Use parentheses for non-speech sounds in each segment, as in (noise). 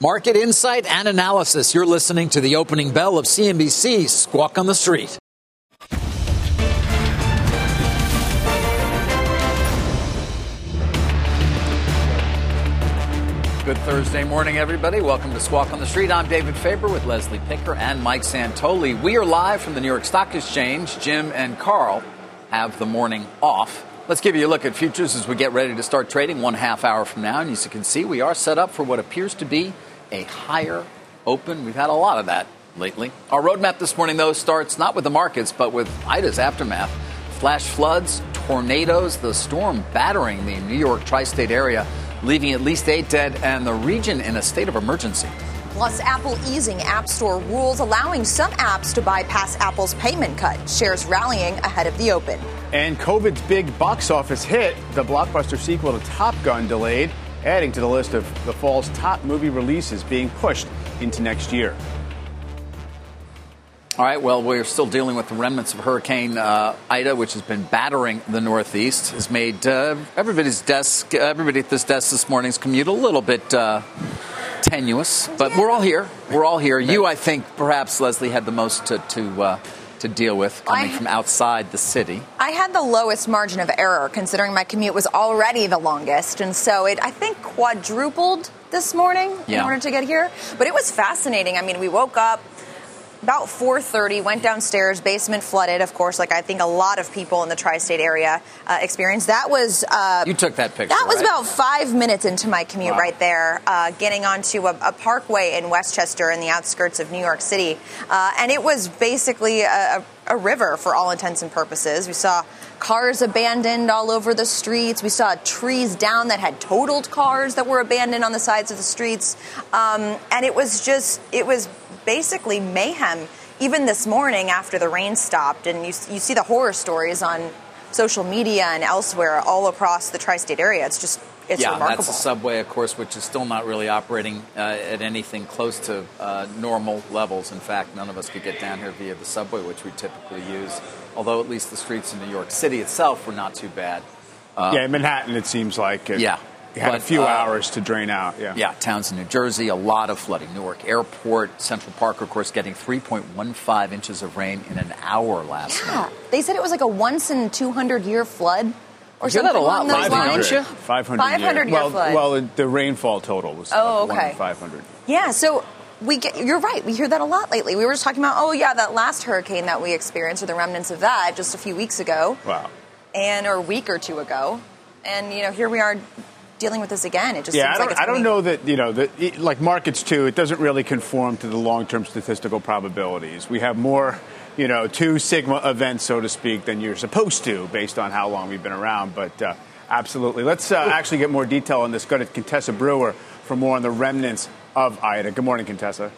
Market insight and analysis. You're listening to the opening bell of CNBC Squawk on the Street. Good Thursday morning, everybody. Welcome to Squawk on the Street. I'm David Faber with Leslie Picker and Mike Santoli. We are live from the New York Stock Exchange. Jim and Carl have the morning off. Let's give you a look at futures as we get ready to start trading one half hour from now. And as you can see, we are set up for what appears to be a higher open. We've had a lot of that lately. Our roadmap this morning, though, starts not with the markets, but with Ida's aftermath. Flash floods, tornadoes, the storm battering the New York tri state area leaving at least eight dead and the region in a state of emergency. Plus, Apple easing App Store rules, allowing some apps to bypass Apple's payment cut. Shares rallying ahead of the open. And COVID's big box office hit, the blockbuster sequel to Top Gun delayed, adding to the list of the fall's top movie releases being pushed into next year. All right, well, we're still dealing with the remnants of Hurricane uh, Ida, which has been battering the Northeast, has made uh, everybody's desk, everybody at this desk this morning's commute a little bit uh, tenuous. But we're all here. We're all here. You, I think, perhaps, Leslie, had the most to, to uh, to deal with coming I, from outside the city. I had the lowest margin of error considering my commute was already the longest. And so it, I think, quadrupled this morning yeah. in order to get here. But it was fascinating. I mean, we woke up about 4.30 went downstairs basement flooded of course like i think a lot of people in the tri-state area uh, experienced. That was uh, you took that picture that was right? about five minutes into my commute wow. right there uh, getting onto a, a, parkway in westchester in the outskirts of new york city. Uh, and it was basically a, a river for all intents and purposes. We saw cars abandoned all over the streets. We saw trees down that had totaled cars that were abandoned on the sides of the streets. Um, and it was just it was basically mayhem even this morning after the rain stopped. And you, you see the horror stories on social media and elsewhere all across the tri state area. It's just it's yeah, remarkable. that's the subway, of course, which is still not really operating uh, at anything close to uh, normal levels. In fact, none of us could get down here via the subway, which we typically use. Although at least the streets in New York City itself were not too bad. Uh, yeah, in Manhattan, it seems like. It, yeah, you had but, a few uh, hours to drain out. Yeah. Yeah. Towns in New Jersey, a lot of flooding. Newark Airport, Central Park, of course, getting 3.15 inches of rain in an hour last yeah. night. They said it was like a once in 200 year flood. Or you something that a lot, along those lines. 500, 500 year, well, flood. Well, the rainfall total was oh, okay. 500. Yeah. So we get, you're right. We hear that a lot lately. We were just talking about, oh yeah, that last hurricane that we experienced, or the remnants of that, just a few weeks ago. Wow. And or a week or two ago, and you know here we are dealing with this again. It just yeah, I don't, like I don't know that you know that like markets too. It doesn't really conform to the long-term statistical probabilities. We have more, you know, two sigma events, so to speak, than you're supposed to, based on how long we've been around. But uh, absolutely, let's uh, actually get more detail on this. Go to Contessa Brewer for more on the remnants of Ida. Good morning, Contessa.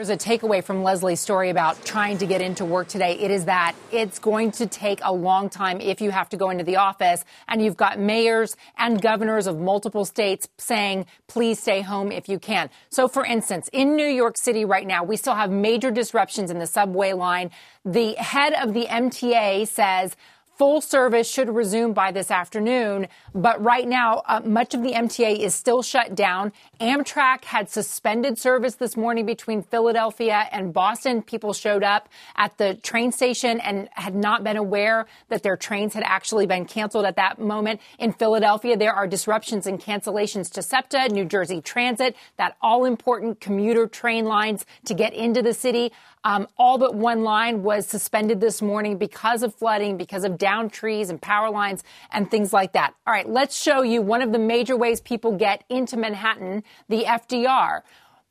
There's a takeaway from Leslie's story about trying to get into work today. It is that it's going to take a long time if you have to go into the office. And you've got mayors and governors of multiple states saying, please stay home if you can. So, for instance, in New York City right now, we still have major disruptions in the subway line. The head of the MTA says, Full service should resume by this afternoon, but right now, uh, much of the MTA is still shut down. Amtrak had suspended service this morning between Philadelphia and Boston. People showed up at the train station and had not been aware that their trains had actually been canceled at that moment. In Philadelphia, there are disruptions and cancellations to SEPTA, New Jersey Transit, that all important commuter train lines to get into the city. Um, all but one line was suspended this morning because of flooding, because of down trees and power lines and things like that. All right, let's show you one of the major ways people get into Manhattan, the FDR.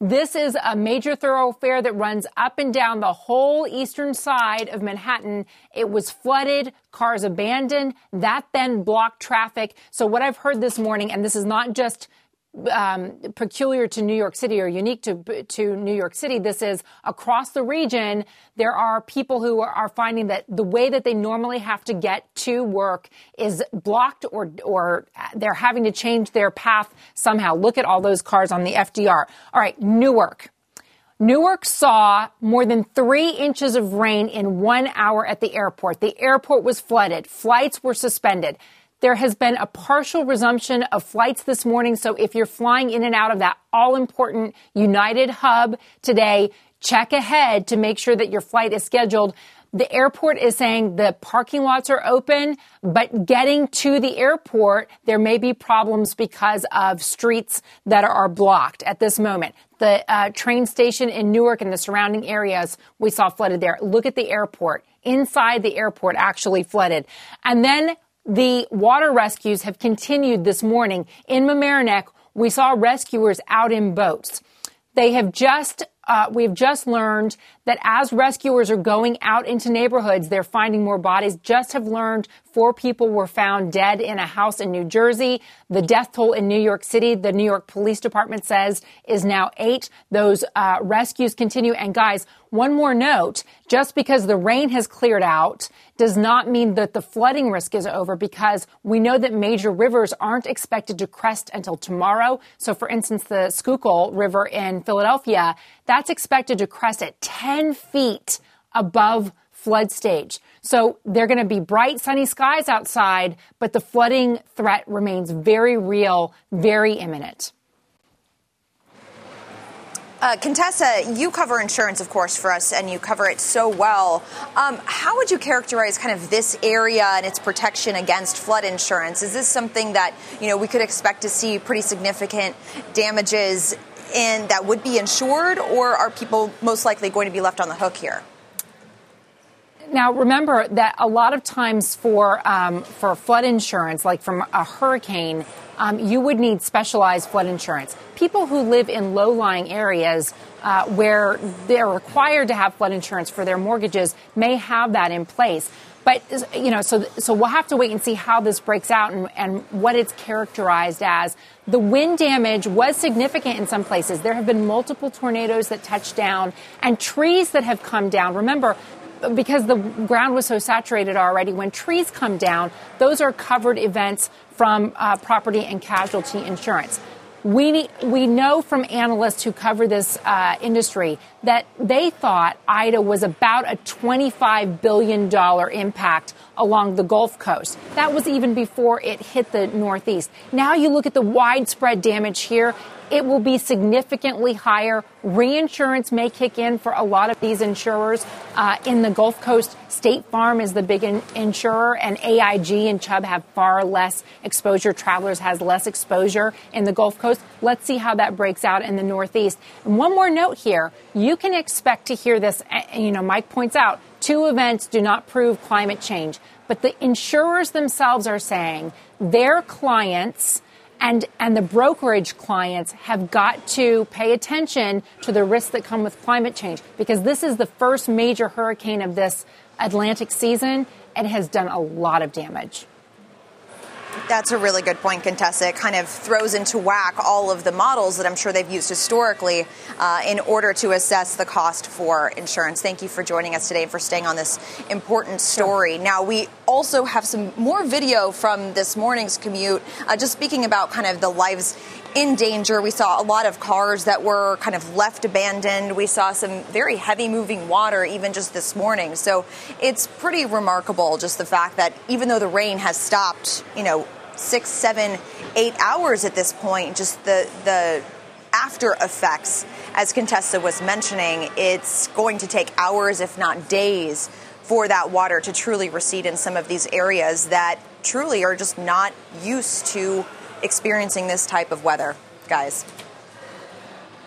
This is a major thoroughfare that runs up and down the whole eastern side of Manhattan. It was flooded, cars abandoned. That then blocked traffic. So what I've heard this morning, and this is not just um, peculiar to New York City or unique to to New York City. This is across the region. There are people who are, are, finding that the way that they normally have to get to work is blocked, or or they're having to change their path somehow. Look at all those cars on the FDR. All right, Newark. Newark saw more than three inches of rain in one hour at the airport. The airport was flooded. Flights were suspended. There has been a partial resumption of flights this morning. So if you're flying in and out of that all important United hub today, check ahead to make sure that your flight is scheduled. The airport is saying the parking lots are open, but getting to the airport, there may be problems because of streets that are blocked at this moment. The uh, train station in Newark and the surrounding areas, we saw flooded there. Look at the airport. Inside the airport actually flooded. And then the water rescues have continued this morning. In Mamaroneck, we saw rescuers out in boats. They have just uh, we've just learned that as rescuers are going out into neighborhoods, they're finding more bodies. Just have learned four people were found dead in a house in New Jersey. The death toll in New York City, the New York Police Department says, is now eight. Those uh, rescues continue. And guys, one more note just because the rain has cleared out does not mean that the flooding risk is over because we know that major rivers aren't expected to crest until tomorrow. So, for instance, the Schuylkill River in Philadelphia, that's expected to crest at 10 feet above flood stage. So they're going to be bright, sunny skies outside, but the flooding threat remains very real, very imminent. Uh, Contessa, you cover insurance, of course, for us, and you cover it so well. Um, how would you characterize kind of this area and its protection against flood insurance? Is this something that you know we could expect to see pretty significant damages in that would be insured, or are people most likely going to be left on the hook here? Now, remember that a lot of times for um, for flood insurance, like from a hurricane, um, you would need specialized flood insurance. People who live in low lying areas uh, where they're required to have flood insurance for their mortgages may have that in place. But you know, so so we'll have to wait and see how this breaks out and, and what it's characterized as. The wind damage was significant in some places. There have been multiple tornadoes that touched down and trees that have come down. Remember, because the ground was so saturated already, when trees come down, those are covered events from uh, property and casualty insurance. We, we know from analysts who cover this uh, industry that they thought Ida was about a $25 billion impact along the Gulf Coast. That was even before it hit the Northeast. Now you look at the widespread damage here, it will be significantly higher. Reinsurance may kick in for a lot of these insurers. Uh, in the Gulf Coast, State Farm is the big in- insurer, and AIG and Chubb have far less exposure. Travelers has less exposure in the Gulf Coast. Let's see how that breaks out in the Northeast. And one more note here you can expect to hear this. Eh, you know, Mike points out two events do not prove climate change, but the insurers themselves are saying their clients and and the brokerage clients have got to pay attention to the risks that come with climate change because this is the first major hurricane of this Atlantic season and has done a lot of damage. That's a really good point, Contessa. It kind of throws into whack all of the models that I'm sure they've used historically uh, in order to assess the cost for insurance. Thank you for joining us today and for staying on this important story. Sure. Now, we also have some more video from this morning's commute, uh, just speaking about kind of the lives in danger. We saw a lot of cars that were kind of left abandoned. We saw some very heavy moving water even just this morning. So it's pretty remarkable just the fact that even though the rain has stopped, you know, six, seven, eight hours at this point, just the, the after effects, as Contessa was mentioning, it's going to take hours, if not days, for that water to truly recede in some of these areas that truly are just not used to experiencing this type of weather, guys.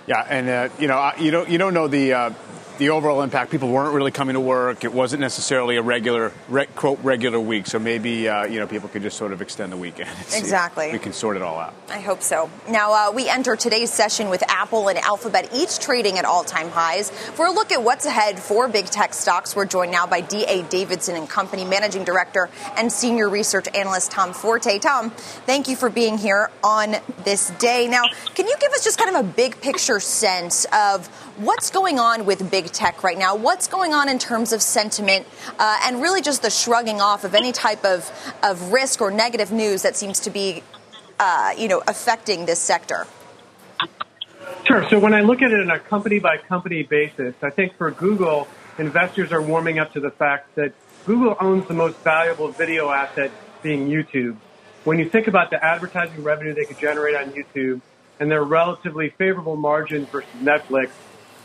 Yeah, and uh, you know, you don't you don't know the uh, the overall impact, people weren't really coming to work. It wasn't necessarily a regular, re, quote, regular week. So maybe, uh, you know, people could just sort of extend the weekend. Exactly. we can sort it all out. I hope so. Now, uh, we enter today's session with Apple and Alphabet each trading at all time highs. For a look at what's ahead for big tech stocks, we're joined now by D.A. Davidson and Company Managing Director and Senior Research Analyst Tom Forte. Tom, thank you for being here on this day. Now, can you give us just kind of a big picture sense of what's going on with big tech right now? What's going on in terms of sentiment uh, and really just the shrugging off of any type of, of risk or negative news that seems to be, uh, you know, affecting this sector? Sure. So when I look at it on a company by company basis, I think for Google, investors are warming up to the fact that Google owns the most valuable video asset being YouTube. When you think about the advertising revenue they could generate on YouTube and their relatively favorable margins versus Netflix,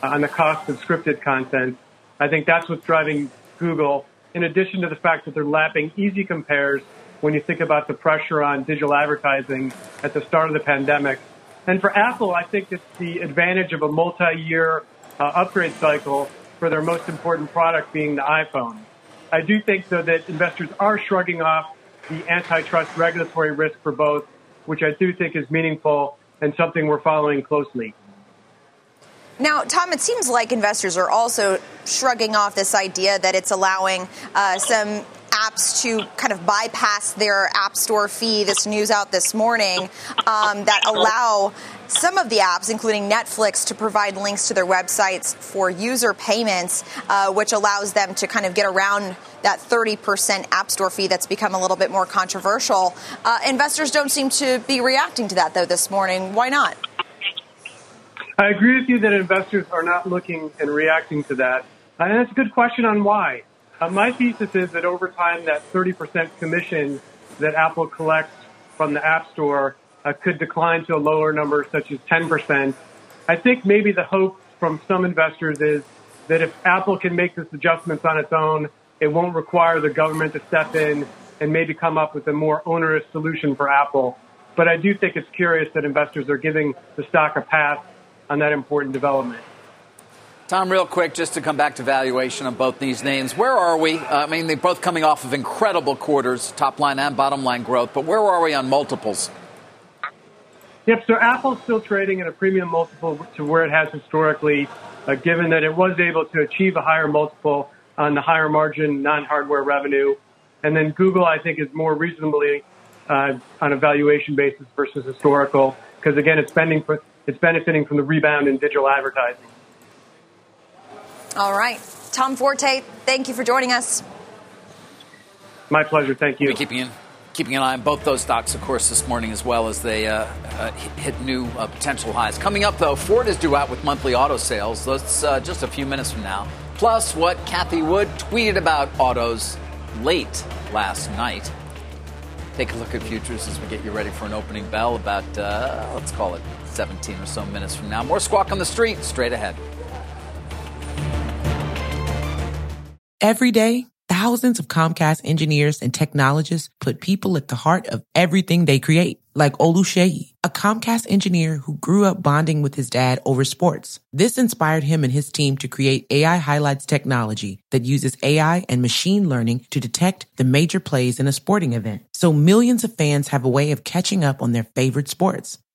on the cost of scripted content. I think that's what's driving Google, in addition to the fact that they're lapping easy compares when you think about the pressure on digital advertising at the start of the pandemic. And for Apple, I think it's the advantage of a multi-year uh, upgrade cycle for their most important product being the iPhone. I do think, though, that investors are shrugging off the antitrust regulatory risk for both, which I do think is meaningful and something we're following closely. Now, Tom, it seems like investors are also shrugging off this idea that it's allowing uh, some apps to kind of bypass their app store fee. This news out this morning um, that allow some of the apps, including Netflix, to provide links to their websites for user payments, uh, which allows them to kind of get around that 30% app store fee that's become a little bit more controversial. Uh, investors don't seem to be reacting to that, though, this morning. Why not? (laughs) I agree with you that investors are not looking and reacting to that. And that's a good question on why. Uh, my thesis is that over time, that 30% commission that Apple collects from the App Store uh, could decline to a lower number, such as 10%. I think maybe the hope from some investors is that if Apple can make this adjustments on its own, it won't require the government to step in and maybe come up with a more onerous solution for Apple. But I do think it's curious that investors are giving the stock a pass on that important development. Tom, real quick, just to come back to valuation of both these names, where are we? Uh, I mean, they're both coming off of incredible quarters, top line and bottom line growth, but where are we on multiples? Yep, so Apple's still trading at a premium multiple to where it has historically, uh, given that it was able to achieve a higher multiple on the higher margin non hardware revenue. And then Google, I think, is more reasonably uh, on a valuation basis versus historical, because again, it's spending for it's benefiting from the rebound in digital advertising. All right. Tom Forte, thank you for joining us. My pleasure. Thank you. Keeping, in, keeping an eye on both those stocks, of course, this morning as well as they uh, uh, hit new uh, potential highs. Coming up, though, Ford is due out with monthly auto sales. That's uh, just a few minutes from now. Plus, what Cathie Wood tweeted about autos late last night. Take a look at futures as we get you ready for an opening bell about, uh, let's call it 17 or so minutes from now. More squawk on the street straight ahead. Every day, thousands of Comcast engineers and technologists put people at the heart of everything they create. Like Oluseyi, a Comcast engineer who grew up bonding with his dad over sports. This inspired him and his team to create AI Highlights technology that uses AI and machine learning to detect the major plays in a sporting event. So millions of fans have a way of catching up on their favorite sports.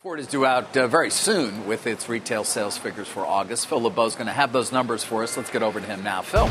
Ford is due out uh, very soon with its retail sales figures for August. Phil LeBeau is going to have those numbers for us. Let's get over to him now. Phil.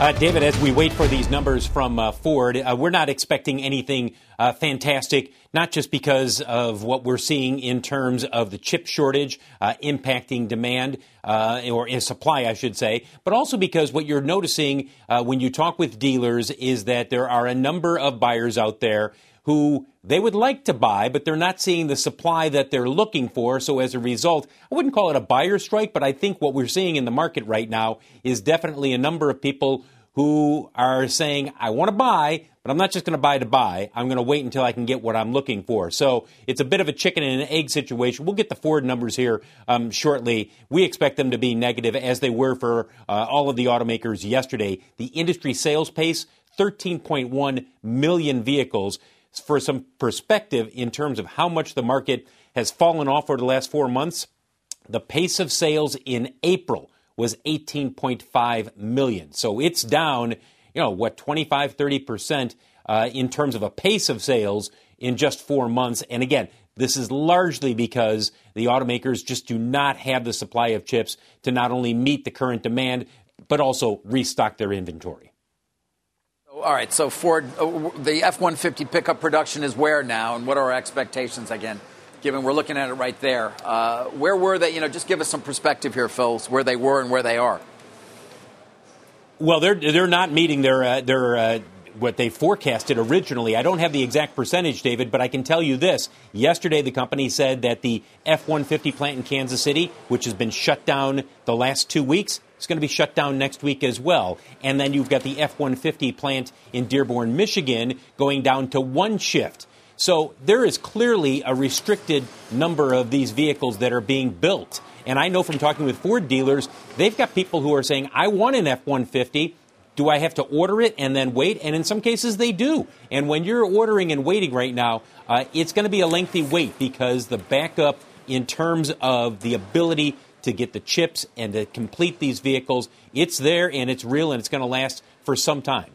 Uh, David, as we wait for these numbers from uh, Ford, uh, we're not expecting anything uh, fantastic, not just because of what we're seeing in terms of the chip shortage uh, impacting demand, or supply, I should say, but also because what you're noticing when you talk with dealers is that there are a number of buyers out there who they would like to buy, but they're not seeing the supply that they're looking for. So as a result, I wouldn't call it a buyer strike, but I think what we're seeing in the market right now is definitely a number of people who are saying, I want to buy, but I'm not just going to buy to buy. I'm going to wait until I can get what I'm looking for. So it's a bit of a chicken and an egg situation. We'll get the Ford numbers here um, shortly. We expect them to be negative as they were for uh, all of the automakers yesterday. The industry sales pace, 13.1 million vehicles for some perspective in terms of how much the market has fallen off over the last four months, the pace of sales in April was 18.5 million. So it's down, you know, what, 25, 30% uh, in terms of a pace of sales in just four months. And again, this is largely because the automakers just do not have the supply of chips to not only meet the current demand, but also restock their inventory. All right, so Ford, uh, the F 150 pickup production is where now, and what are our expectations again? Given we're looking at it right there, uh, where were they? You know, just give us some perspective here, Phil, where they were and where they are. Well, they're they're not meeting their uh, their uh, what they forecasted originally. I don't have the exact percentage, David, but I can tell you this. Yesterday, the company said that the F 150 plant in Kansas City, which has been shut down the last two weeks, is going to be shut down next week as well. And then you've got the F 150 plant in Dearborn, Michigan, going down to one shift. So there is clearly a restricted number of these vehicles that are being built. And I know from talking with Ford dealers, they've got people who are saying, I want an F 150. Do I have to order it and then wait? And in some cases, they do. And when you're ordering and waiting right now, uh, it's going to be a lengthy wait because the backup in terms of the ability to get the chips and to complete these vehicles, it's there and it's real and it's going to last for some time.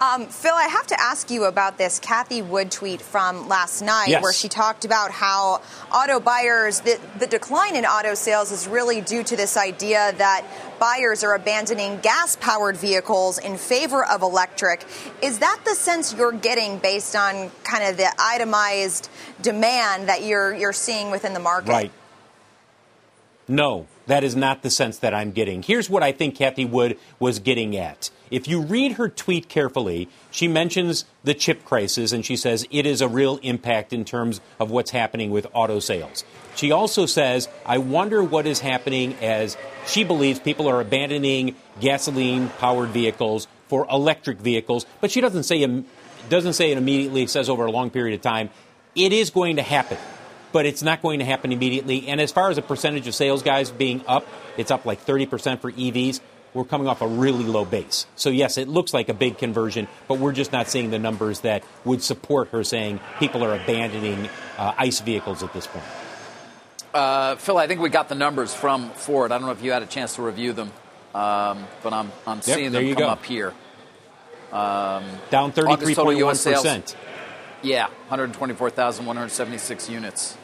Um, Phil, I have to ask you about this Cathie Wood tweet from last night yes. where she talked about how auto buyers, the, the decline in auto sales is really due to this idea that buyers are abandoning gas powered vehicles in favor of electric. Is that the sense you're getting based on kind of the itemized demand that you're, you're seeing within the market? Right. No, that is not the sense that I'm getting. Here's what I think Cathie Wood was getting at. If you read her tweet carefully, she mentions the chip crisis and she says it is a real impact in terms of what's happening with auto sales. She also says, I wonder what is happening as she believes people are abandoning gasoline powered vehicles for electric vehicles, but she doesn't say, doesn't say it immediately, says over a long period of time. It is going to happen but it's not going to happen immediately. And as far as a percentage of sales guys being up, it's up like 30% for EVs. We're coming off a really low base. So, yes, it looks like a big conversion, but we're just not seeing the numbers that would support her saying people are abandoning uh, ICE vehicles at this point. Uh, Phil, I think we got the numbers from Ford. I don't know if you had a chance to review them, um, but I'm, I'm yep, seeing them come go. up here. Um, Down 33.1%. Yeah, 124,176 units.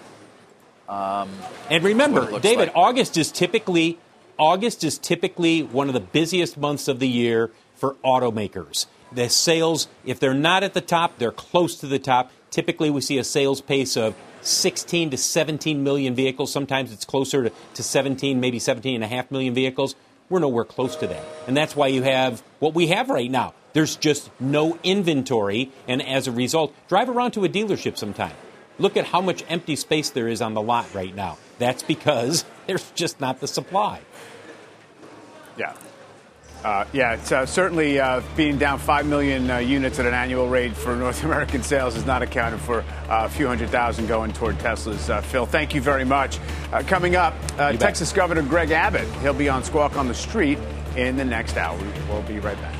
Um, and remember, David, like. August is typically August is typically one of the busiest months of the year for automakers. The sales, if they're not at the top, they're close to the top. Typically, we see a sales pace of 16 to 17 million vehicles. Sometimes it's closer to, to 17, maybe 17 and a half million vehicles. We're nowhere close to that. And that's why you have what we have right now. There's just no inventory. And as a result, drive around to a dealership sometime. Look at how much empty space there is on the lot right now. That's because (laughs) there's just not the supply. Yeah. Uh, yeah, it's uh, certainly uh, being down 5 million uh, units at an annual rate for (laughs) North American sales is not accounted for uh, a few hundred thousand going toward Teslas. Uh, Phil, thank you very much. coming up, Texas bet. Governor Greg Abbott. He'll be on Squawk on the Street in the next hour. We'll be right back.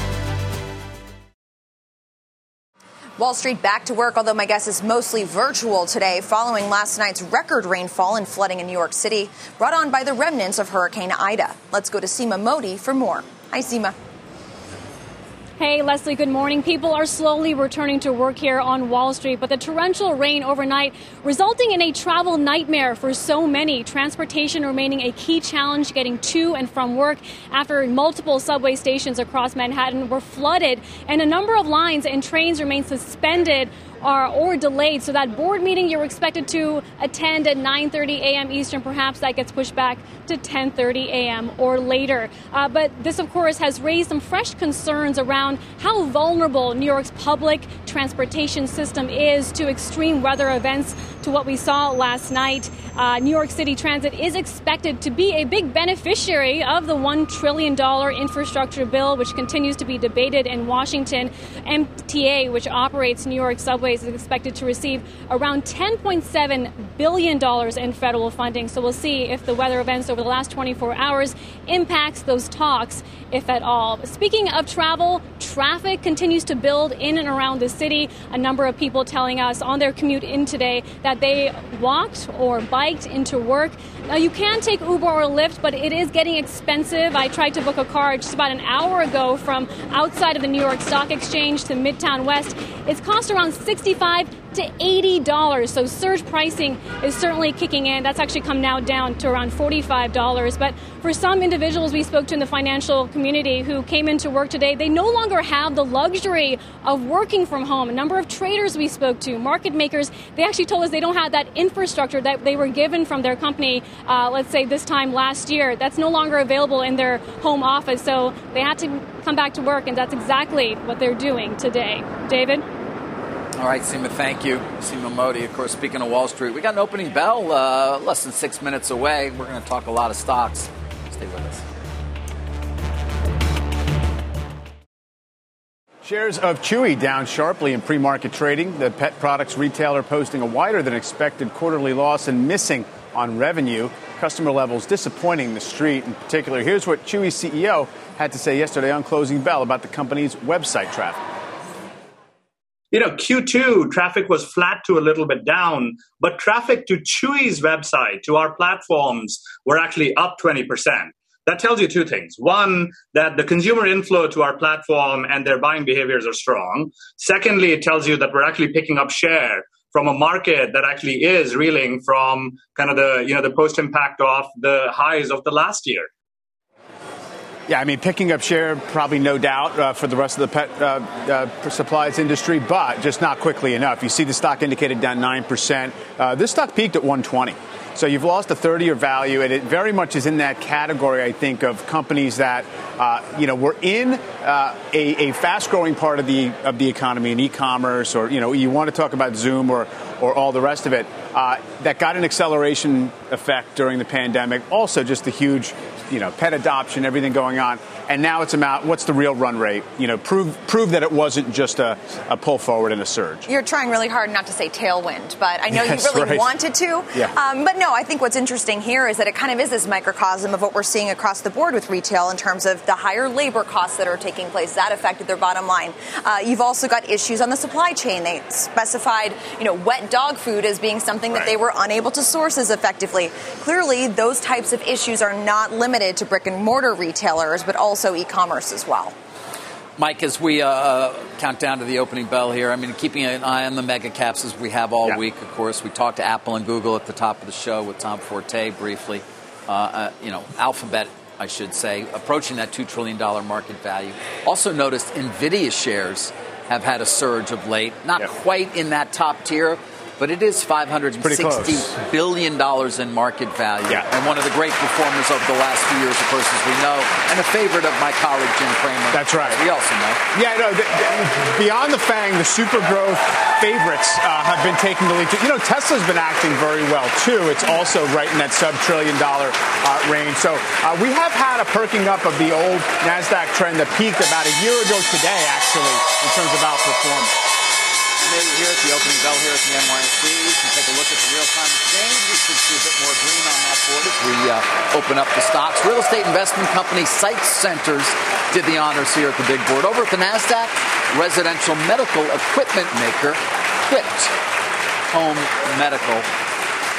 Wall Street back to work, although my guess is mostly virtual today, following last night's record rainfall and flooding in New York City, brought on by the remnants of Hurricane Ida. Let's go to Seema Modi for more. Hi, Seema. Hey, Leslie, good morning. People are slowly returning to work here on Wall Street, but the torrential rain overnight resulting in a travel nightmare for so many. Transportation remaining a key challenge getting to and from work after multiple subway stations across Manhattan were flooded and a number of lines and trains remain suspended are or delayed. So that board meeting you're expected to attend at 9:30 a.m. Eastern, perhaps that gets pushed back to 10:30 a.m. or later. Uh, but this, of course, has raised some fresh concerns around how vulnerable New York's public transportation system is to extreme weather events. To what we saw last night, uh, New York City Transit is expected to be a big beneficiary of the one trillion dollar infrastructure bill, which continues to be debated in Washington. MTA, which operates New York subway Airways is expected to receive around $10.7 billion in federal funding. So we'll see if the weather events over the last 24 hours impacts those talks, if at all. Speaking of travel, traffic continues to build in and around the city. A number of people telling us on their commute in today that they walked or biked into work. Now, you can take Uber or Lyft, but it is getting expensive. I tried to book a car just about an hour ago from outside of the New York Stock Exchange to Midtown West. It's cost around six 65 to $80. So surge pricing is certainly kicking in. That's actually come now down to around $45. But for some individuals we spoke to in the financial community who came into work today, they no longer have the luxury of working from home. A number of traders we spoke to, market makers, they actually told us they don't have that infrastructure that they were given from their company, uh, let's say this time last year. That's no longer available in their home office. So they had to come back to work, and that's exactly what they're doing today. David? All right, Seema, thank you. Seema Modi, of course, speaking of Wall Street. We got an opening bell uh, less than six minutes away. We're going to talk a lot of stocks. Stay with us. Shares of Chewy down sharply in pre market trading. The pet products retailer posting a wider than expected quarterly loss and missing on revenue. Customer levels disappointing the street. In particular, here's what Chewy CEO had to say yesterday on Closing Bell about the company's website traffic you know, Q2 traffic was flat to a little bit down, but traffic to Chewy's website, to our platforms, were actually up 20%. That tells you two things. One, that the consumer inflow to our platform and their buying behaviors are strong. Secondly, it tells you that we're actually picking up share from a market that actually is reeling from kind of the, you know, the post impact of the highs of the last year. Yeah, I mean, picking up share, probably no doubt uh, for the rest of the pet uh, uh, supplies industry, but just not quickly enough. You see the stock indicated down 9%. Uh, this stock peaked at 120. So you've lost a third of your value, and it very much is in that category, I think, of companies that, uh, you know, were in uh, a, a fast-growing part of the of the economy in e-commerce, or you know, you want to talk about Zoom or or all the rest of it, uh, that got an acceleration effect during the pandemic. Also, just the huge you know, pet adoption, everything going on. And now it's about what's the real run rate? You know, prove prove that it wasn't just a, a pull forward and a surge. You're trying really hard not to say tailwind, but I know yes, you really right. wanted to. Yeah. Um, but no, I think what's interesting here is that it kind of is this microcosm of what we're seeing across the board with retail in terms of the higher labor costs that are taking place. That affected their bottom line. Uh, you've also got issues on the supply chain. They specified, you know, wet dog food as being something right. that they were unable to source as effectively. Clearly, those types of issues are not limited to brick and mortar retailers, but also e-commerce as well. Mike, as we uh, count down to the opening bell here, I mean, keeping an eye on the mega caps as we have all yeah. week, of course. We talked to Apple and Google at the top of the show with Tom Forte briefly. Uh, uh, you know, Alphabet, I should say, approaching that $2 trillion market value. Also noticed NVIDIA shares have had a surge of late, not yeah. quite in that top tier, but it is $560 billion in market value. Yeah. And one of the great performers over the last few years, of course, as we know, and a favorite of my colleague Jim Cramer. That's right. We also know. Yeah, no, the, the, beyond the FANG, the super growth favorites uh, have been taking the lead. You know, Tesla's been acting very well, too. It's also right in that sub trillion dollar uh, range. So uh, we have had a perking up of the old NASDAQ trend that peaked about a year ago today, actually, in terms of outperformance here at the opening bell here at the NYSE. You can take a look at the real-time exchange. We should see a bit more green on that board as we uh, open up the stocks. Real estate investment company Site Centers did the honors here at the big board. Over at the NASDAQ, residential medical equipment maker Quipt Home Medical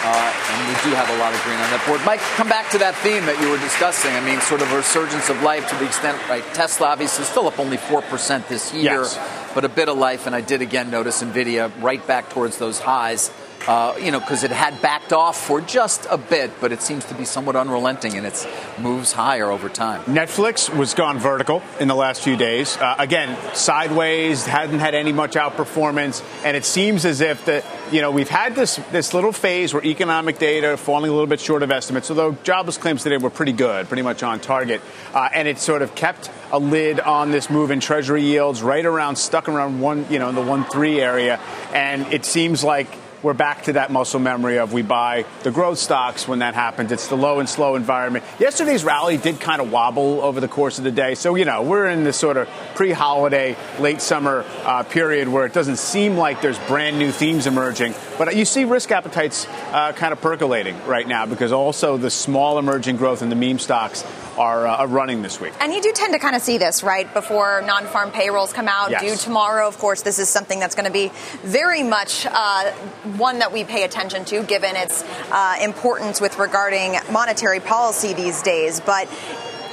uh, and we do have a lot of green on that board. Mike, come back to that theme that you were discussing. I mean, sort of a resurgence of life to the extent, right? Tesla obviously is still up only 4% this year. Yes but a bit of life. And I did again notice Nvidia right back towards those highs. Uh, you know, because it had backed off for just a bit, but it seems to be somewhat unrelenting and it moves higher over time. Netflix was gone vertical in the last few days. Uh, again, sideways, hadn't had any much outperformance, and it seems as if that you know we've had this this little phase where economic data falling a little bit short of estimates. Although jobless claims today were pretty good, pretty much on target, uh, and it sort of kept a lid on this move in Treasury yields, right around stuck around one, you know, in the one three area, and it seems like we're back to that muscle memory of we buy the growth stocks when that happens. It's the low and slow environment. Yesterday's rally did kind of wobble over the course of the day. So, you know, we're in this sort of pre holiday, late summer uh, period where it doesn't seem like there's brand new themes emerging. But you see risk appetites uh, kind of percolating right now because also the small emerging growth in the meme stocks are, uh, are running this week. And you do tend to kind of see this, right, before non farm payrolls come out, yes. due tomorrow. Of course, this is something that's going to be very much uh, one that we pay attention to, given its uh, importance with regarding monetary policy these days. But,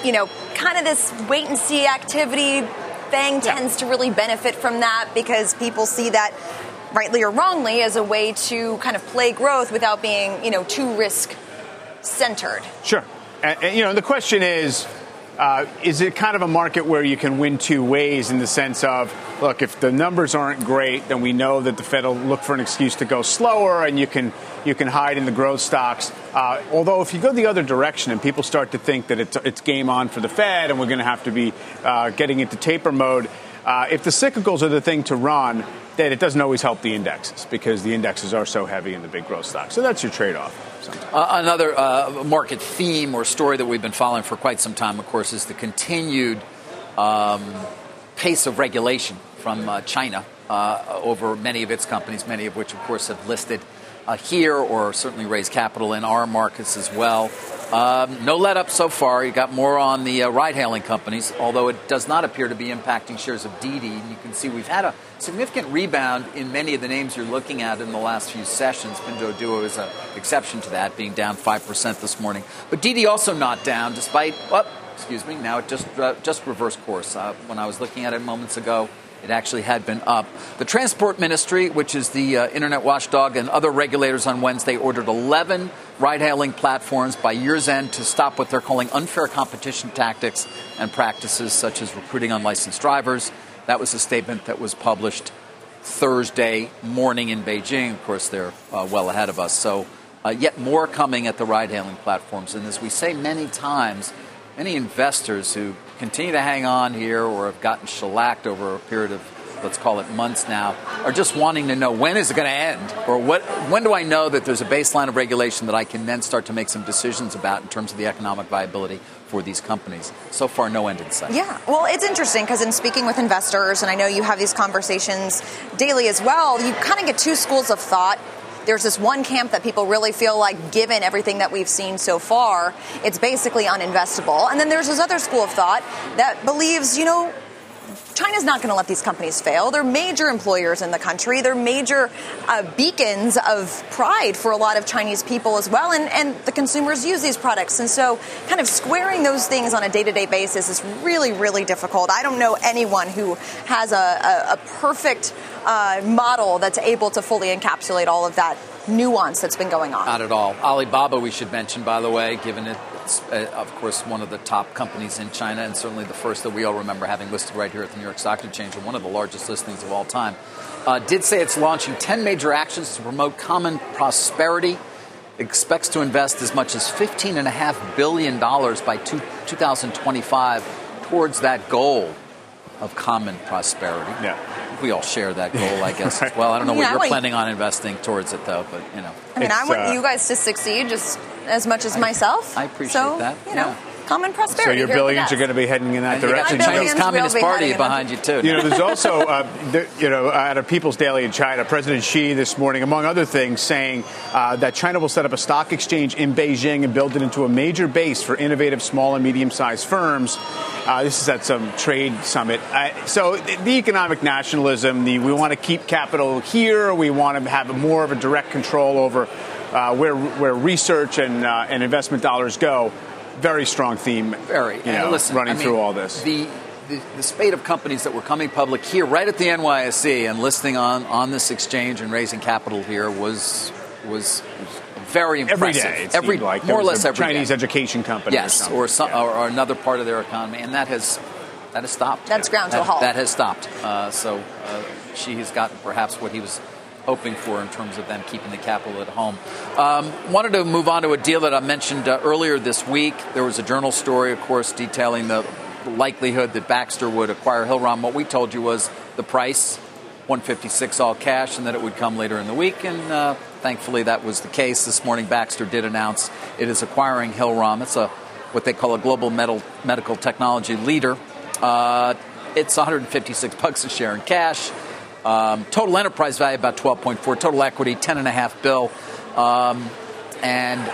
you know, kind of this wait and see activity. thing yeah. tends to really benefit from that because people see that rightly or wrongly as a way to kind of play growth without being, you know, too risk centered. Sure. And, you know, the question is, uh, is it kind of a market where you can win two ways in the sense of, look, if the numbers aren't great, then we know that the Fed will look for an excuse to go slower, and you can you can hide in the growth stocks. Uh, although, if you go the other direction and people start to think that it's, it's game on for the Fed, and we're going to have to be uh, getting into taper mode, uh, if the cyclicals are the thing to run, then it doesn't always help the indexes because the indexes are so heavy in the big growth stocks. So that's your trade-off. Uh, another uh, market theme or story that we've been following for quite some time, of course, is the continued um, pace of regulation from uh, China uh, over many of its companies, many of which, of course, have listed uh, here or certainly raise capital in our markets as well. Um, no let up so far. You got more on the uh, ride hailing companies, although it does not appear to be impacting shares of Didi. And you can see we've had a significant rebound in many of the names you're looking at in the last few sessions. Pinduoduo Duo is an exception to that, being down 5% this morning. But Didi also not down, despite, excuse me, now it just, uh, just reversed course. Uh, when I was looking at it moments ago, it actually had been up. The Transport Ministry, which is the uh, internet watchdog, and other regulators on Wednesday ordered 11 ride hailing platforms by year's end to stop what they're calling unfair competition tactics and practices such as recruiting unlicensed drivers. That was a statement that was published Thursday morning in Beijing. Of course, they're uh, well ahead of us. So, uh, yet more coming at the ride hailing platforms. And as we say many times, any investors who continue to hang on here or have gotten shellacked over a period of let's call it months now, are just wanting to know when is it going to end, or what, when do I know that there's a baseline of regulation that I can then start to make some decisions about in terms of the economic viability for these companies. So far, no end in sight. Yeah, well, it's interesting because in speaking with investors, and I know you have these conversations daily as well, you kind of get two schools of thought there's this one camp that people really feel like, given everything that we've seen so far, it's basically uninvestable. And then there's this other school of thought that believes, you know, China's not going to let these companies fail. They're major employers in the country. They're major uh, beacons of pride for a lot of Chinese people as well. And, and the consumers use these products. And so, kind of squaring those things on a day to day basis is really, really difficult. I don't know anyone who has a, a, a perfect uh, model that's able to fully encapsulate all of that nuance that's been going on. Not at all. Alibaba, we should mention, by the way, given it It's, uh, of course, one of the top companies in China, and certainly the first that we all remember having listed right here at the New York Stock Exchange, and one of the largest listings of all time. Uh, did say it's launching 10 major actions to promote common prosperity. Expects to invest as much as $15.5 billion by two, 2025 towards that goal of common prosperity. Yeah. We all share that goal, I guess, (laughs) Right. as well. I don't know Yeah, I what you're want- planning on investing towards it, though, but, you know. I mean, I want uh, you guys to succeed just as much as myself. I appreciate so, that, You know, yeah. common prosperity. So prosperity. your here billions are going to be heading in that And you got direction. the My Chinese Communist be Party heading in behind you, too. You know, there's also, (laughs) uh, there, you know, out of People's Daily in China, President Xi this morning, among other things, saying uh, that China will set up a stock exchange in Beijing and build it into a major base for innovative small and medium-sized firms. Uh, this is at some trade summit. Uh, so the, the economic nationalism, the we want to keep capital here, we want to have more of a direct control over uh, where where research and uh, and investment dollars go. Very strong theme. Very. you know, listen, running I mean, through all this. The, the, the spate of companies that were coming public here, right at the NYSE, and listing on, on this exchange and raising capital here was was very Every impressive. day, it every like more there or less a every Chinese day. education company. Yes, something. or, some, Yeah. or, or another part of their economy, and that has that has stopped. That's ground to that, a halt. That has stopped. Uh, so uh, Xi has gotten perhaps what he was hoping for in terms of them keeping the capital at home. Um, wanted to move on to a deal that I mentioned uh, earlier this week. There was a journal story, of course, detailing the likelihood that Baxter would acquire Hillrom. What we told you was the price. 156 all cash, and that it would come later in the week. And uh, thankfully, that was the case. This morning, Baxter did announce it is acquiring Hillrom. It's a what they call a global metal, medical technology leader. Uh, it's 156 bucks a share in cash. Um, total enterprise value about 12.4. Total equity 10.5 bill. Um, and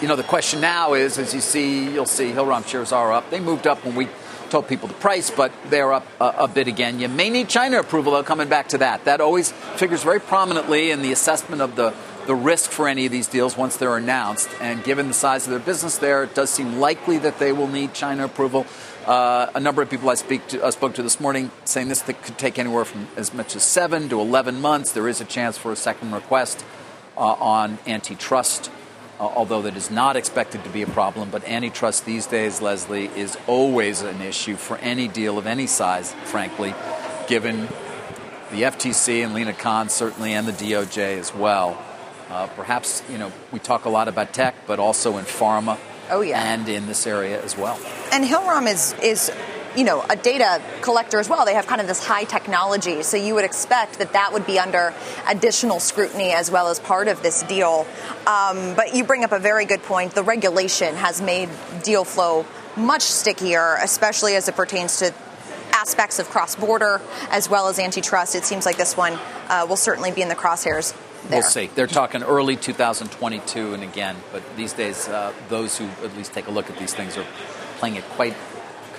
you know the question now is, as you see, you'll see Hillrom shares are up. They moved up when we told people the price, but they're up a, a bit again. You may need China approval, though. Coming back to that, that always figures very prominently in the assessment of the the risk for any of these deals once they're announced. And given the size of their business there, it does seem likely that they will need China approval. Uh, a number of people I speak to, uh, spoke to this morning saying this could take anywhere from as much as seven to 11 months. There is a chance for a second request uh, on antitrust, uh, although that is not expected to be a problem. But antitrust these days, Leslie, is always an issue for any deal of any size, frankly, given the FTC and Lina Khan certainly, and the DOJ as well. Uh, perhaps, you know, we talk a lot about tech, but also in pharma. Oh, yeah. And in this area as well. And Hillrom is is you know a data collector as well. They have kind of this high technology, so you would expect that that would be under additional scrutiny as well as part of this deal. Um, but you bring up a very good point. The regulation has made deal flow much stickier, especially as it pertains to aspects of cross border as well as antitrust. It seems like this one uh, will certainly be in the crosshairs. There. We'll see. They're talking early 2022, and again, but these days, uh, those who at least take a look at these things are playing it quite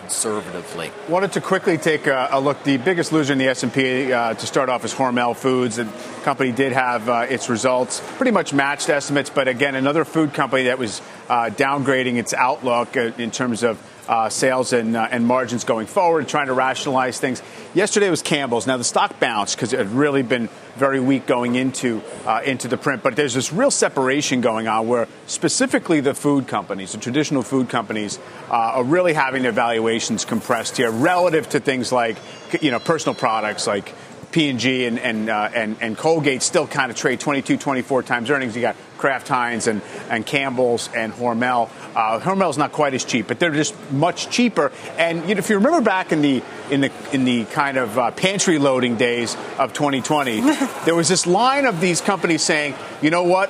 conservatively. Wanted to quickly take a, a look. The biggest loser in the S&P uh, to start off is Hormel Foods. The company did have uh, its results pretty much matched estimates, but again, another food company that was uh, downgrading its outlook uh, in terms of uh, sales and, uh, and margins going forward, trying to rationalize things. Yesterday was Campbell's. Now the stock bounced because it had really been very weak going into uh, into the print. But there's this real separation going on where specifically the food companies, the traditional food companies, uh, are really having their valuations compressed here relative to things like you know personal products like P&G and and, uh, and and Colgate still kind of trade 22, 24 times earnings. You got Kraft Heinz and, and Campbell's and Hormel. Uh, Hormel's not quite as cheap, but they're just much cheaper. And you know, if you remember back in the in the in the kind of uh, pantry loading days of 2020, (laughs) there was this line of these companies saying, you know what,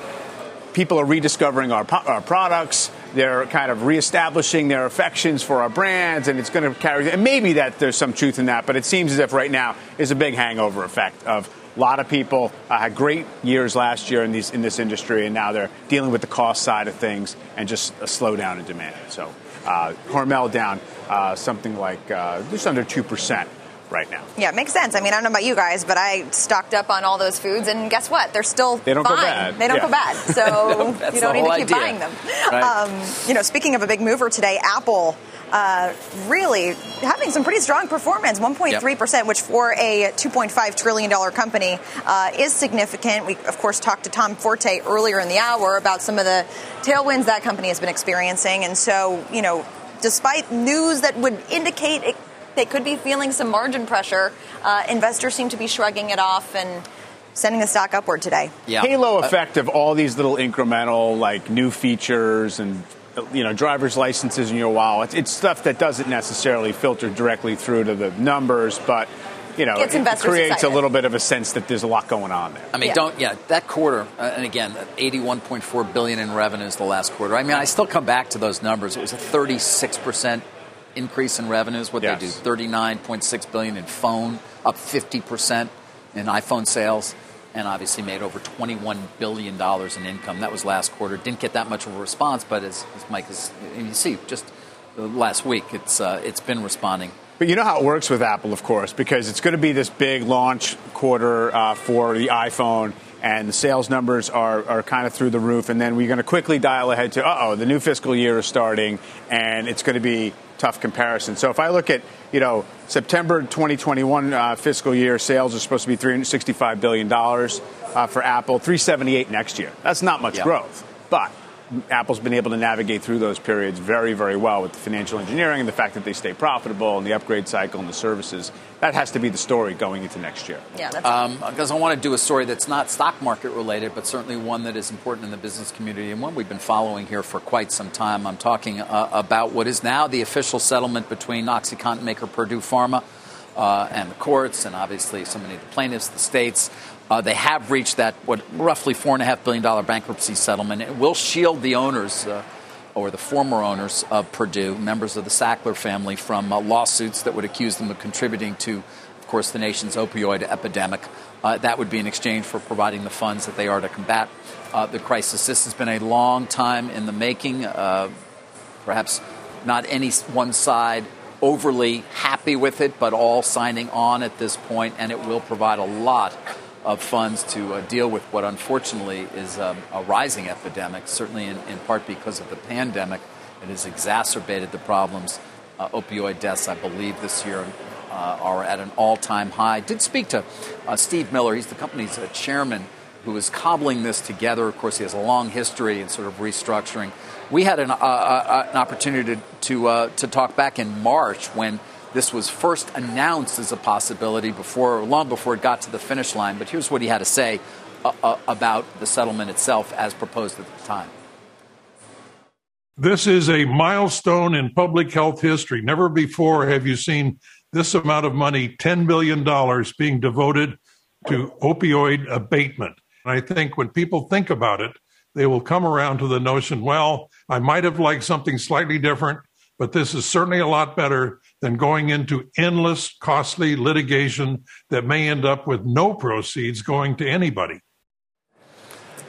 people are rediscovering our, our products. They're kind of reestablishing their affections for our brands, and it's going to carry. And maybe that there's some truth in that, but it seems as if right now is a big hangover effect of a lot of people uh, had great years last year in these in this industry, and now they're dealing with the cost side of things and just a slowdown in demand. So uh, Hormel down uh, something like uh, just under two percent right now. Yeah, it makes sense. I mean, I don't know about you guys, but I stocked up on all those foods, and guess what? They're still They don't go fine. bad. They don't Yeah. go bad. So (laughs) That's you don't need to keep idea. buying them. Right. Um, you know, speaking of a big mover today, Apple uh, really having some pretty strong performance 1.3%, yep. which for a $2.5 trillion company uh, is significant. We, of course, talked to Tom Forte earlier in the hour about some of the tailwinds that company has been experiencing. And so, you know, despite news that would indicate it, they could be feeling some margin pressure, uh, investors seem to be shrugging it off and sending the stock upward today. Yeah. Halo effect of all these little incremental, like new features and you know driver's licenses in your wallet. It's stuff that doesn't necessarily filter directly through to the numbers, but you know, it, it creates excited. a little bit of a sense that there's a lot going on there. I mean, yeah. don't yeah, that quarter, uh, and again, 81.4 billion in revenues the last quarter. I mean, I still come back to those numbers. It was a 36 percent increase in revenues. What yes. they do, 39.6 billion in phone, up 50 percent in iPhone sales and obviously made over $21 billion in income. That was last quarter. Didn't get that much of a response, but as, as Mike is, you see, just last week, it's, uh, it's been responding. But you know how it works with Apple, of course, because it's going to be this big launch quarter uh, for the iPhone, and the sales numbers are, are kind of through the roof. And then we're going to quickly dial ahead to, uh oh, the new fiscal year is starting, and it's going to be tough comparison. So if I look at, you know, September 2021 uh, fiscal year, sales are supposed to be $365 billion uh, for Apple, 378 next year. That's not much yep. growth. But Apple's been able to navigate through those periods very, very well with the financial engineering and the fact that they stay profitable and the upgrade cycle and the services. That has to be the story going into next year. Yeah, that's um, because I want to do a story that's not stock market related, but certainly one that is important in the business community and one we've been following here for quite some time. I'm talking uh, about what is now the official settlement between OxyContin maker Purdue Pharma. Uh, and the courts, and obviously so many of the plaintiffs, the states, uh, they have reached that what roughly four and a half billion dollar bankruptcy settlement. It will shield the owners. Uh, or the former owners of Purdue, members of the Sackler family, from uh, lawsuits that would accuse them of contributing to, of course, the nation's opioid epidemic. Uh, that would be in exchange for providing the funds that they are to combat uh, the crisis. This has been a long time in the making. Uh, perhaps not any one side overly happy with it, but all signing on at this point, and it will provide a lot of funds to uh, deal with what unfortunately is um, a rising epidemic, certainly in, in, part because of the pandemic. It has exacerbated the problems. Uh, opioid deaths, I believe, this year uh, are at an all time high. Did speak to uh, Steve Miller, he's the company's uh, chairman who is cobbling this together. Of course, he has a long history in sort of restructuring. We had an, uh, an opportunity to, to, to talk back in March when this was first announced as a possibility before, long before it got to the finish line. But here's what he had to say uh, uh, about the settlement itself as proposed at the time. This is a milestone in public health history. Never before have you seen this amount of money, $10 billion, being devoted to opioid abatement. And I think when people think about it, they will come around to the notion well, I might have liked something slightly different, but this is certainly a lot better than going into endless, costly litigation that may end up with no proceeds going to anybody.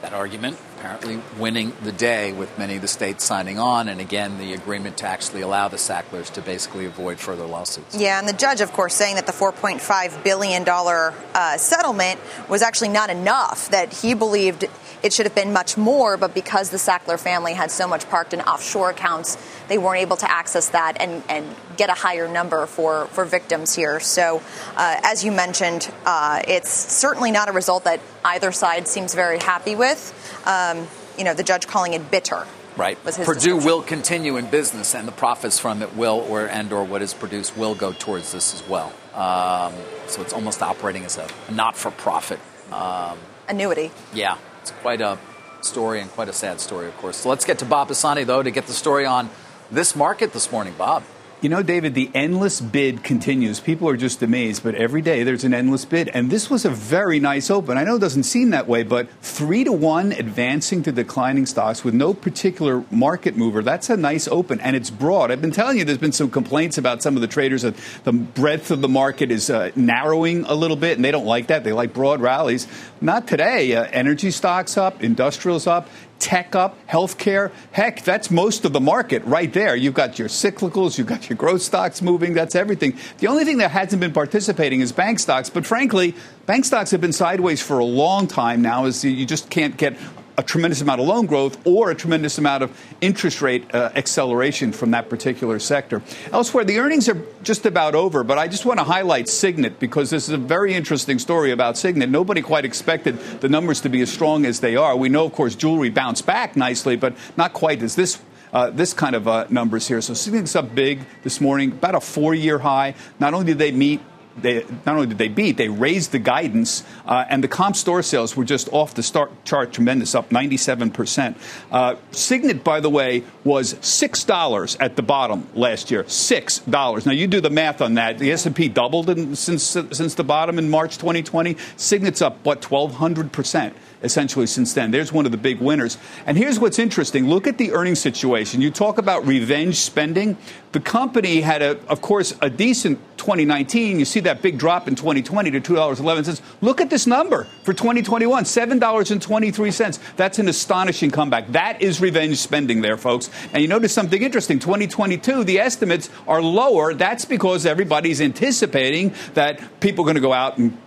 That argument apparently winning the day with many of the states signing on, and again, the agreement to actually allow the Sacklers to basically avoid further lawsuits. Yeah, and the judge, of course, saying that the $4.5 billion uh, settlement was actually not enough, that he believed it should have been much more, but because the Sackler family had so much parked in offshore accounts, they weren't able to access that and, and get a higher number for, for victims here. So, uh, as you mentioned, uh, it's certainly not a result that either side seems very happy with. Um, you know, the judge calling it bitter. Right. Purdue will continue in business, and the profits from it will, or and or what is produced, will go towards this as well. Um, so it's almost operating as a not-for-profit um, annuity. Yeah, it's quite a story and quite a sad story, of course. So let's get to Bob Pisani, though, to get the story on this market this morning. Bob. You know, David, the endless bid continues. People are just amazed, but every day there's an endless bid. And this was a very nice open. I know it doesn't seem that way, but three to one advancing to declining stocks with no particular market mover. That's a nice open, and it's broad. I've been telling you there's been some complaints about some of the traders that the breadth of the market is uh, narrowing a little bit, and they don't like that. They like broad rallies. Not today. Uh, energy stocks up, industrials up, tech up, healthcare. Heck, that's most of the market right there. You've got your cyclicals, you've got your growth stocks moving, that's everything. The only thing that hasn't been participating is bank stocks, but frankly, bank stocks have been sideways for a long time now as you just can't get a tremendous amount of loan growth or a tremendous amount of interest rate uh, acceleration from that particular sector. Elsewhere, the earnings are just about over, but I just want to highlight Signet because this is a very interesting story about Signet. Nobody quite expected the numbers to be as strong as they are. We know, of course, jewelry bounced back nicely, but not quite as this uh, this kind of uh, numbers here. So Signet's up big this morning, about a four-year high. Not only did they meet they, not only did they beat, they raised the guidance, uh, and the comp store sales were just off the start chart tremendous, up 97%. Uh, Signet, by the way, was $6 at the bottom last year. $6. Now, you do the math on that. The S&P doubled in, since, since the bottom in March 2020. Signet's up, what, 1,200%? Essentially since then. There's one of the big winners. And here's what's interesting look at the earnings situation. You talk about revenge spending. The company had, a, of course, a decent 2019. You see that big drop in 2020 to $2.11. Look at this number for 2021 $7.23. That's an astonishing comeback. That is revenge spending there, folks. And you notice something interesting 2022, the estimates are lower. That's because everybody's anticipating that people are going to go out and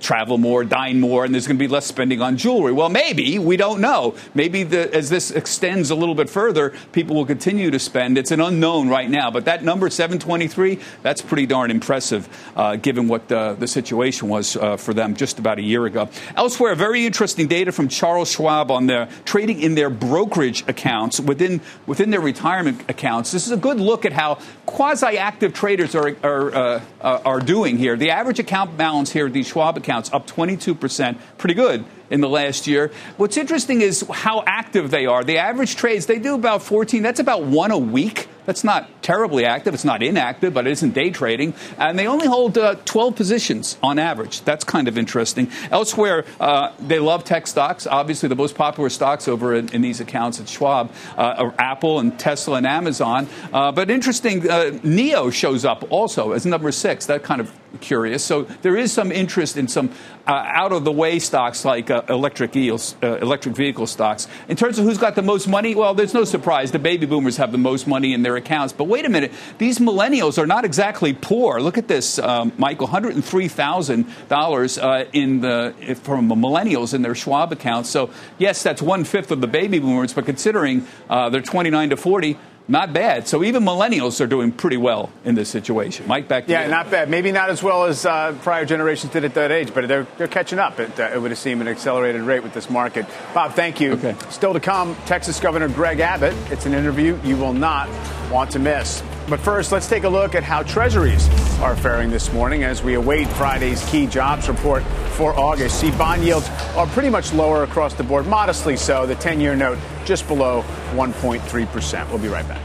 travel more, dine more, and there's going to be less spending on jewelry. Well, maybe. We don't know. Maybe the, as this extends a little bit further, people will continue to spend. It's an unknown right now. But that number, 723, that's pretty darn impressive uh, given what the, the situation was uh, for them just about a year ago. Elsewhere, very interesting data from Charles Schwab on their trading in their brokerage accounts within, within their retirement accounts. This is a good look at how quasi active traders are, are, uh, are doing here. The average account balance here at these Schwab up 22%, pretty good in the last year. What's interesting is how active they are. The average trades, they do about 14, that's about one a week. That's not terribly active. It's not inactive, but it isn't day trading. And they only hold uh, 12 positions on average. That's kind of interesting. Elsewhere, uh, they love tech stocks. Obviously, the most popular stocks over in, in these accounts at Schwab uh, are Apple and Tesla and Amazon. Uh, but interesting, uh, NIO shows up also as number six. That kind of curious. So there is some interest in some uh, out of the way stocks like electric, eels, electric vehicle stocks. In terms of who's got the most money, well, there's no surprise. The baby boomers have the most money in their accounts. But wait a minute, these millennials are not exactly poor. Look at this, um, Michael, $103,000 uh, in the from millennials in their Schwab accounts. So yes, that's one fifth of the baby boomers, but considering uh, they're 29 to 40 not bad. So even millennials are doing pretty well in this situation. Mike, back to yeah, you. not bad. Maybe not as well as uh, prior generations did at that age, but they're, they're catching up. It, uh, it would seem an accelerated rate with this market. Bob, thank you. Okay. Still to come, Texas Governor Greg Abbott. It's an interview you will not want to miss. But first, let's take a look at how treasuries are faring this morning as we await Friday's key jobs report for August. See, bond yields are pretty much lower across the board, modestly so. The 10 year note just below 1.3%. We'll be right back.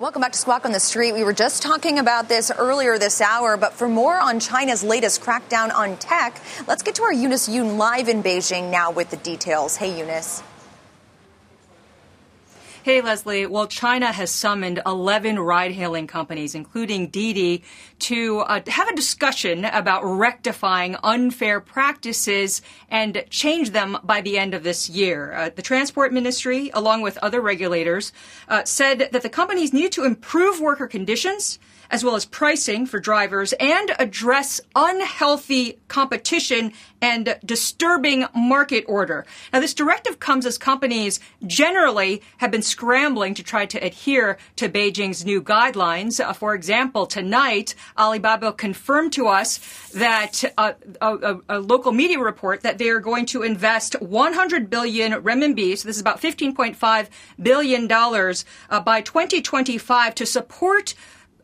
Welcome back to Squawk on the Street. We were just talking about this earlier this hour, but for more on China's latest crackdown on tech, let's get to our Eunice Yoon live in Beijing now with the details. Hey, Eunice. Hey, Leslie. Well, China has summoned 11 ride hailing companies, including Didi, to uh, have a discussion about rectifying unfair practices and change them by the end of this year. Uh, the Transport Ministry, along with other regulators, uh, said that the companies need to improve worker conditions as well as pricing for drivers and address unhealthy competition and disturbing market order. Now, this directive comes as companies generally have been scrambling to try to adhere to Beijing's new guidelines. Uh, for example, tonight, Alibaba confirmed to us that uh, a, a, local media report that they are going to invest 100 billion renminbi, so this is about 15.5 billion dollars, uh, by 2025 to support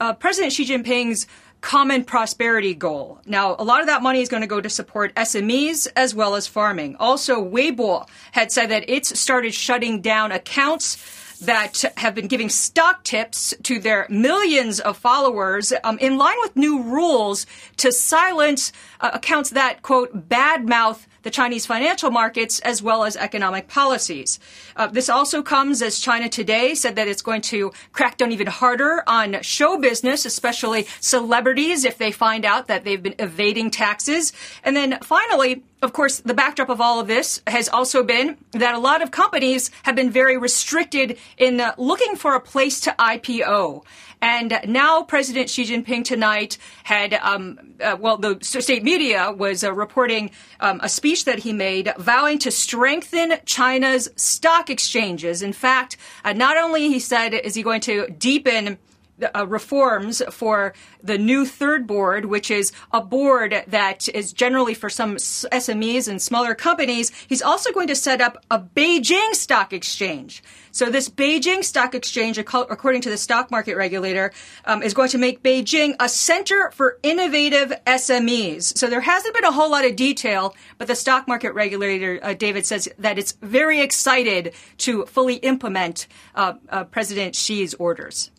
uh, President Xi Jinping's common prosperity goal. Now, a lot of that money is going to go to support SMEs as well as farming. Also, Weibo had said that it's started shutting down accounts that have been giving stock tips to their millions of followers um, in line with new rules to silence uh, accounts that, quote, badmouth the Chinese financial markets as well as economic policies. Uh, this also comes as China today said that it's going to crack down even harder on show business, especially celebrities, if they find out that they've been evading taxes. And then finally, of course, the backdrop of all of this has also been that a lot of companies have been very restricted in uh, looking for a place to IPO. And now President Xi Jinping tonight had, um, uh, well, the state media was uh, reporting um, a speech that he made vowing to strengthen China's stock exchanges. In fact, uh, not only he said is he going to deepen uh, reforms for the new third board, which is a board that is generally for some SMEs and smaller companies. He's also going to set up a Beijing stock exchange. So this Beijing stock exchange, according to the stock market regulator, um, is going to make Beijing a center for innovative SMEs. So there hasn't been a whole lot of detail, but the stock market regulator, uh, David, says that it's very excited to fully implement uh, uh, President Xi's orders.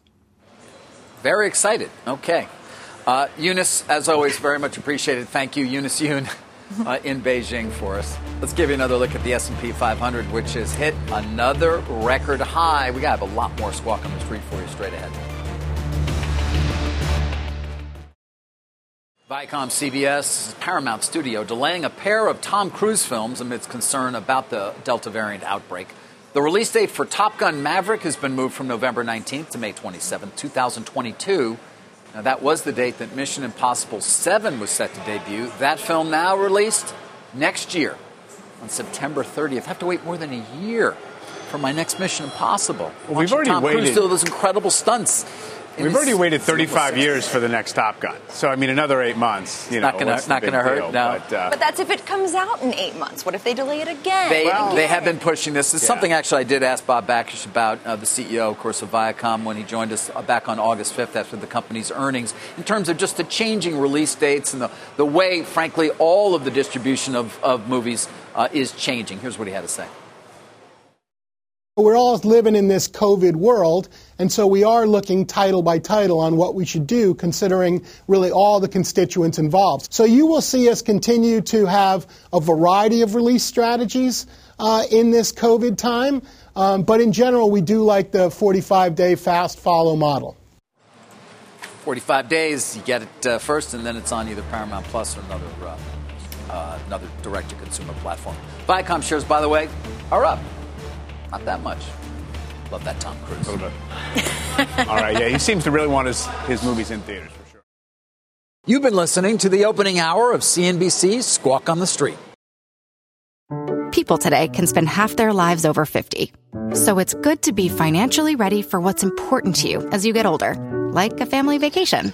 Very excited. Okay. Uh, Eunice, as always, very much appreciated. Thank you, Eunice Yoon, (laughs) uh, in Beijing for us. Let's give you another look at the S&P 500, which has hit another record high. We got to have a lot more squawk on the street for you straight ahead. Viacom CBS Paramount Studio delaying a pair of Tom Cruise films amidst concern about the Delta variant outbreak. The release date for Top Gun Maverick has been moved from November 19th to May 27th, 2022. Now, that was the date that Mission Impossible 7 was set to debut. That film now released next year on September 30th. I have to wait more than a year for my next Mission Impossible. Well, we've already Tom waited. Cruise do those incredible stunts. We've already waited 35 years for the next Top Gun. So, I mean, another eight months. You know, not going to not going to hurt. Deal, no. But, uh, But that's if it comes out in eight months. What if they delay it again? They, Again? they have been pushing this. It's Yeah. something actually I did ask Bob Bakish about, uh, the CEO, of course, of Viacom, when he joined us uh, back on August 5th after the company's earnings, in terms of just the changing release dates and the, the way, frankly, all of the distribution of, of movies uh, is changing. Here's what he had to say. We're all living in this COVID world, and so we are looking title by title on what we should do, considering really all the constituents involved. So you will see us continue to have a variety of release strategies uh, in this COVID time, um, but in general, we do like the 45 day fast follow model. 45 days, you get it uh, first, and then it's on either Paramount Plus or another, uh, uh, another direct to consumer platform. Viacom shares, by the way, are up. Not that much. Love that Tom Cruise. All right, yeah, he seems to really want his, his movies in theaters for sure. You've been listening to the opening hour of CNBC's Squawk on the Street. People today can spend half their lives over 50. So it's good to be financially ready for what's important to you as you get older, like a family vacation.